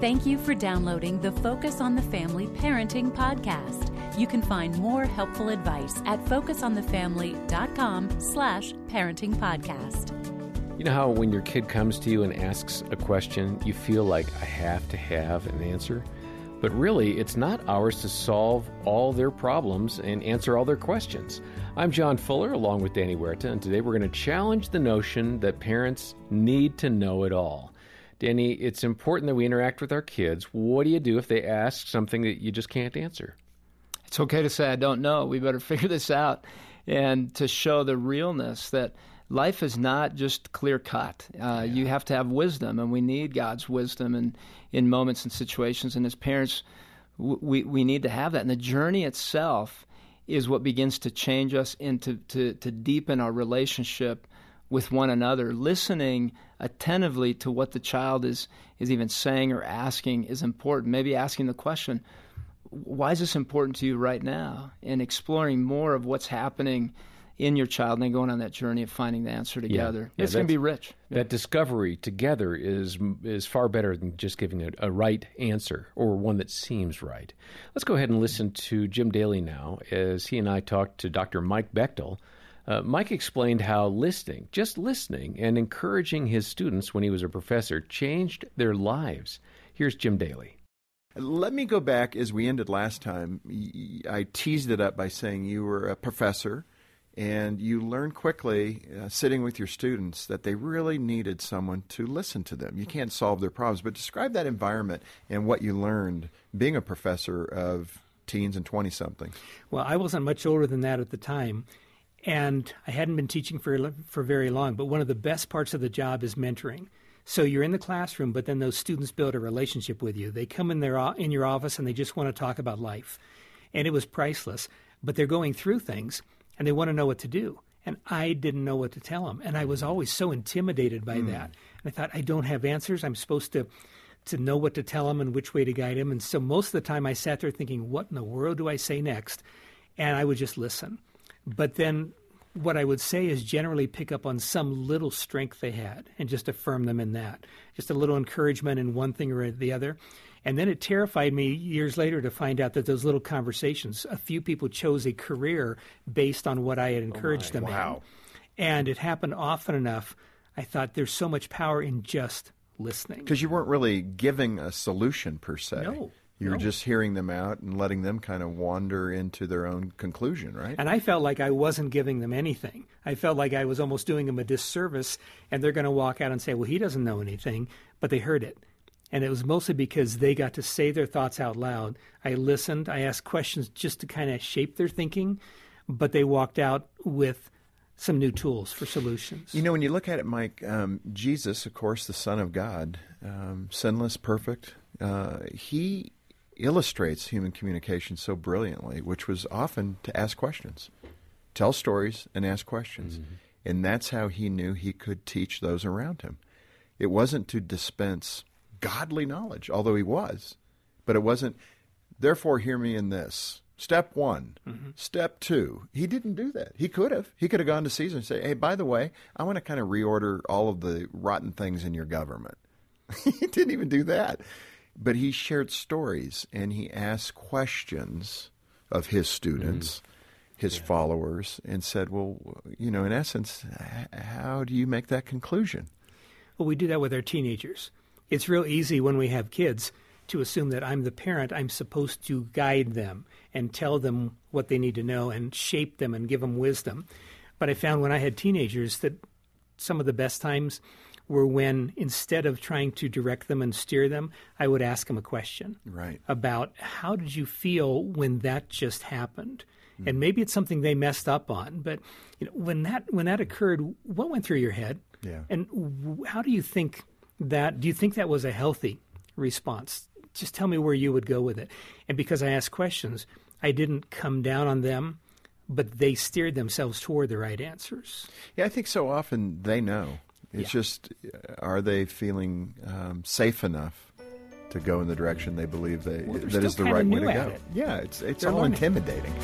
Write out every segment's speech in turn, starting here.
Thank you for downloading the Focus on the Family Parenting Podcast. You can find more helpful advice at focusonthefamily.com slash parenting podcast. You know how when your kid comes to you and asks a question, you feel like I have to have an answer? But really, it's not ours to solve all their problems and answer all their questions. I'm John Fuller along with Danny Huerta, and today we're going to challenge the notion that parents need to know it all. Danny, it's important that we interact with our kids. What do you do if they ask something that you just can't answer? It's okay to say, I don't know. We better figure this out. And to show the realness that life is not just clear cut. Uh, yeah. You have to have wisdom, and we need God's wisdom in, in moments and situations. And as parents, we, we need to have that. And the journey itself is what begins to change us and to, to, to deepen our relationship with one another. Listening attentively to what the child is, is even saying or asking is important. Maybe asking the question, why is this important to you right now? And exploring more of what's happening in your child and then going on that journey of finding the answer together. Yeah, yeah, it's going to be rich. That discovery together is is far better than just giving a, a, right answer or one that seems right. Let's go ahead and listen to Jim Daly now as he and I talked to Dr. Mike Bechtle. Uh, Mike explained how listening, just listening, and encouraging his students when he was a professor changed their lives. Here's Jim Daly. Let me go back as we ended last time. I teased it up by saying you were a professor and you learned quickly, uh, sitting with your students, that they really needed someone to listen to them. You can't solve their problems, but describe that environment and what you learned being a professor of teens and 20 something. Well, I wasn't much older than that at the time, and I hadn't been teaching for, for very long, but one of the best parts of the job is mentoring. So you're in the classroom, but then those students build a relationship with you. They come in their in your office and they just want to talk about life, and it was priceless. But they're going through things and they want to know what to do. And I didn't know what to tell them. And I was always so intimidated by mm. that. And I thought, I don't have answers. I'm supposed to to know what to tell them and which way to guide them. And so most of the time I sat there thinking, what in the world do I say next? And I would just listen. But then what I would say is generally pick up on some little strength they had and just affirm them in that. Just a little encouragement in one thing or the other. And then it terrified me years later to find out that those little conversations, a few people chose a career based on what I had oh, encouraged oh them wow. in. And it happened often enough. I thought there's so much power in just listening. Because you weren't really giving a solution per se. No. You were just hearing them out and letting them kind of wander into their own conclusion, right? And I felt like I wasn't giving them anything. I felt like I was almost doing them a disservice, and they're going to walk out and say, well, he doesn't know anything, but they heard it. And it was mostly because they got to say their thoughts out loud. I listened, I asked questions just to kind of shape their thinking, but they walked out with some new tools for solutions. You know, when you look at it, Mike, um, Jesus, of course, the Son of God, um, sinless, perfect, uh, he illustrates human communication so brilliantly, which was often to ask questions, tell stories, and ask questions. Mm-hmm. And that's how he knew he could teach those around him. It wasn't to dispense godly knowledge, although he was. But it wasn't, therefore, hear me in this. Step one. Mm-hmm. Step two. He didn't do that. He could have. He could have gone to Caesar and say, hey, by the way, I want to kind of reorder all of the rotten things in your government. he didn't even do that. But he shared stories and he asked questions of his students, mm-hmm. his yeah. followers, and said, well, you know, in essence, how do you make that conclusion? Well, we do that with our teenagers. It's real easy when we have kids to assume that I'm the parent, I'm supposed to guide them and tell them what they need to know and shape them and give them wisdom. But I found when I had teenagers that some of the best times were when instead of trying to direct them and steer them, I would ask them a question right. about how did you feel when that just happened? Mm. And maybe it's something they messed up on, but you know, when that when that occurred, what went through your head? Yeah. And w- how do you think that do you think that was a healthy response? Just tell me where you would go with it. And because I asked questions, I didn't come down on them, but they steered themselves toward the right answers. Yeah, I think so often they know. It's yeah. just, are they feeling um, safe enough to go in the direction they believe they well, that is the right way to go? It. Yeah, it's it's all learning. intimidating.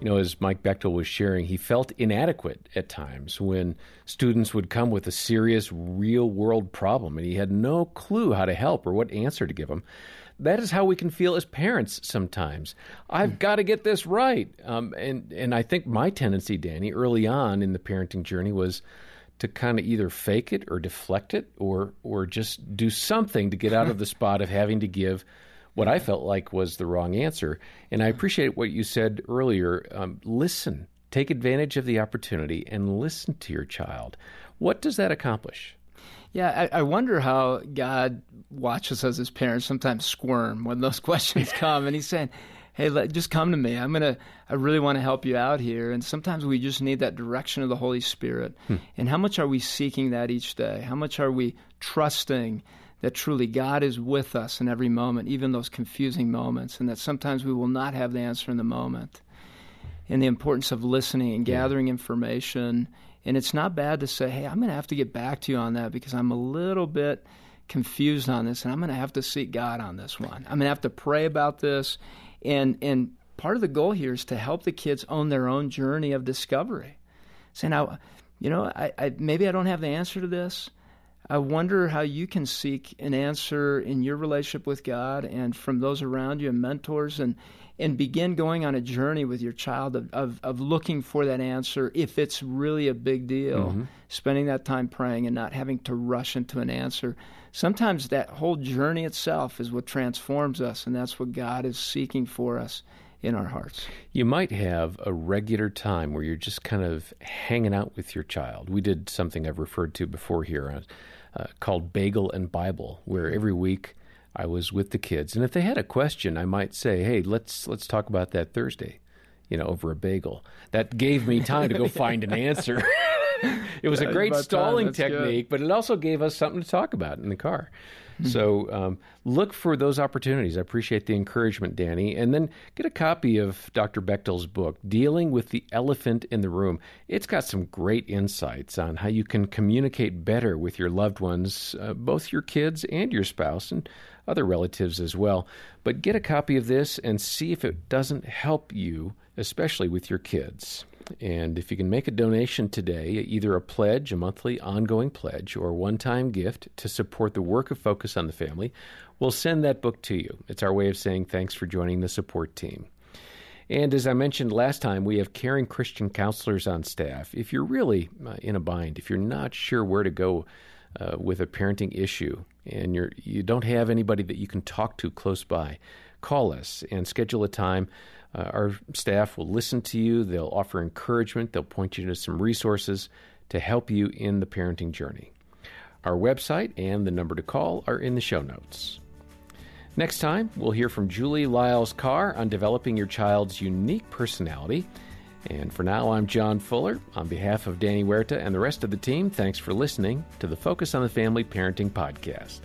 You know, as Mike Bechtle was sharing, he felt inadequate at times when students would come with a serious, real world problem and he had no clue how to help or what answer to give them. That is how we can feel as parents sometimes. I've got to get this right. Um, and, and I think my tendency, Danny, early on in the parenting journey was to kind of either fake it or deflect it or or just do something to get out of the spot of having to give what I felt like was the wrong answer. And I appreciate what you said earlier. Um, listen, take advantage of the opportunity and listen to your child. What does that accomplish? Yeah, I, I, wonder how God watches us as his parents sometimes squirm when those questions come, and He's saying, "Hey, let, just come to me. I'm gonna. I really want to help you out here." And sometimes we just need that direction of the Holy Spirit. Hmm. And how much are we seeking that each day? How much are we trusting? that truly God is with us in every moment, even those confusing moments, and that sometimes we will not have the answer in the moment. And the importance of listening and gathering information. And it's not bad to say, hey, I'm going to have to get back to you on that because I'm a little bit confused on this and I'm going to have to seek God on this one. I'm going to have to pray about this. And, and part of the goal here is to help the kids own their own journey of discovery. Say, now, you know, I, I, maybe I don't have the answer to this, I wonder how you can seek an answer in your relationship with God and from those around you and mentors and and begin going on a journey with your child of, of, of looking for that answer if it's really a big deal. Mm-hmm. Spending that time praying and not having to rush into an answer. Sometimes that whole journey itself is what transforms us, and that's what God is seeking for us in our hearts. You might have a regular time where you're just kind of hanging out with your child. We did something I've referred to before here uh, called Bagel and Bible, where every week I was with the kids, and if they had a question, I might say, "Hey, let's let's talk about that Thursday," you know, over a bagel. That gave me time to go find an answer. it was a great stalling technique, good. but it also gave us something to talk about in the car. Mm-hmm. So um, look for those opportunities. I appreciate the encouragement, Danny. And then get a copy of Dr. Bechtle's book, Dealing with the Elephant in the Room. It's got some great insights on how you can communicate better with your loved ones, uh, both your kids and your spouse, and other relatives as well. But get a copy of this and see if it doesn't help you, especially with your kids. And if you can make a donation today, either a pledge, a monthly ongoing pledge, or a one time gift to support the work of Focus on the Family, we'll send that book to you. It's our way of saying thanks for joining the support team. And as I mentioned last time, we have caring Christian counselors on staff. If you're really uh, in a bind, if you're not sure where to go uh, with a parenting issue, and you're you don't have anybody that you can talk to close by, call us and schedule a time uh, our staff will listen to you, they'll offer encouragement, they'll point you to some resources to help you in the parenting journey. Our website and the number to call are in the show notes. Next time, we'll hear from Julie Lyles Carr on developing your child's unique personality. And for now, I'm John Fuller. On behalf of Danny Huerta and the rest of the team, thanks for listening to the Focus on the Family Parenting Podcast.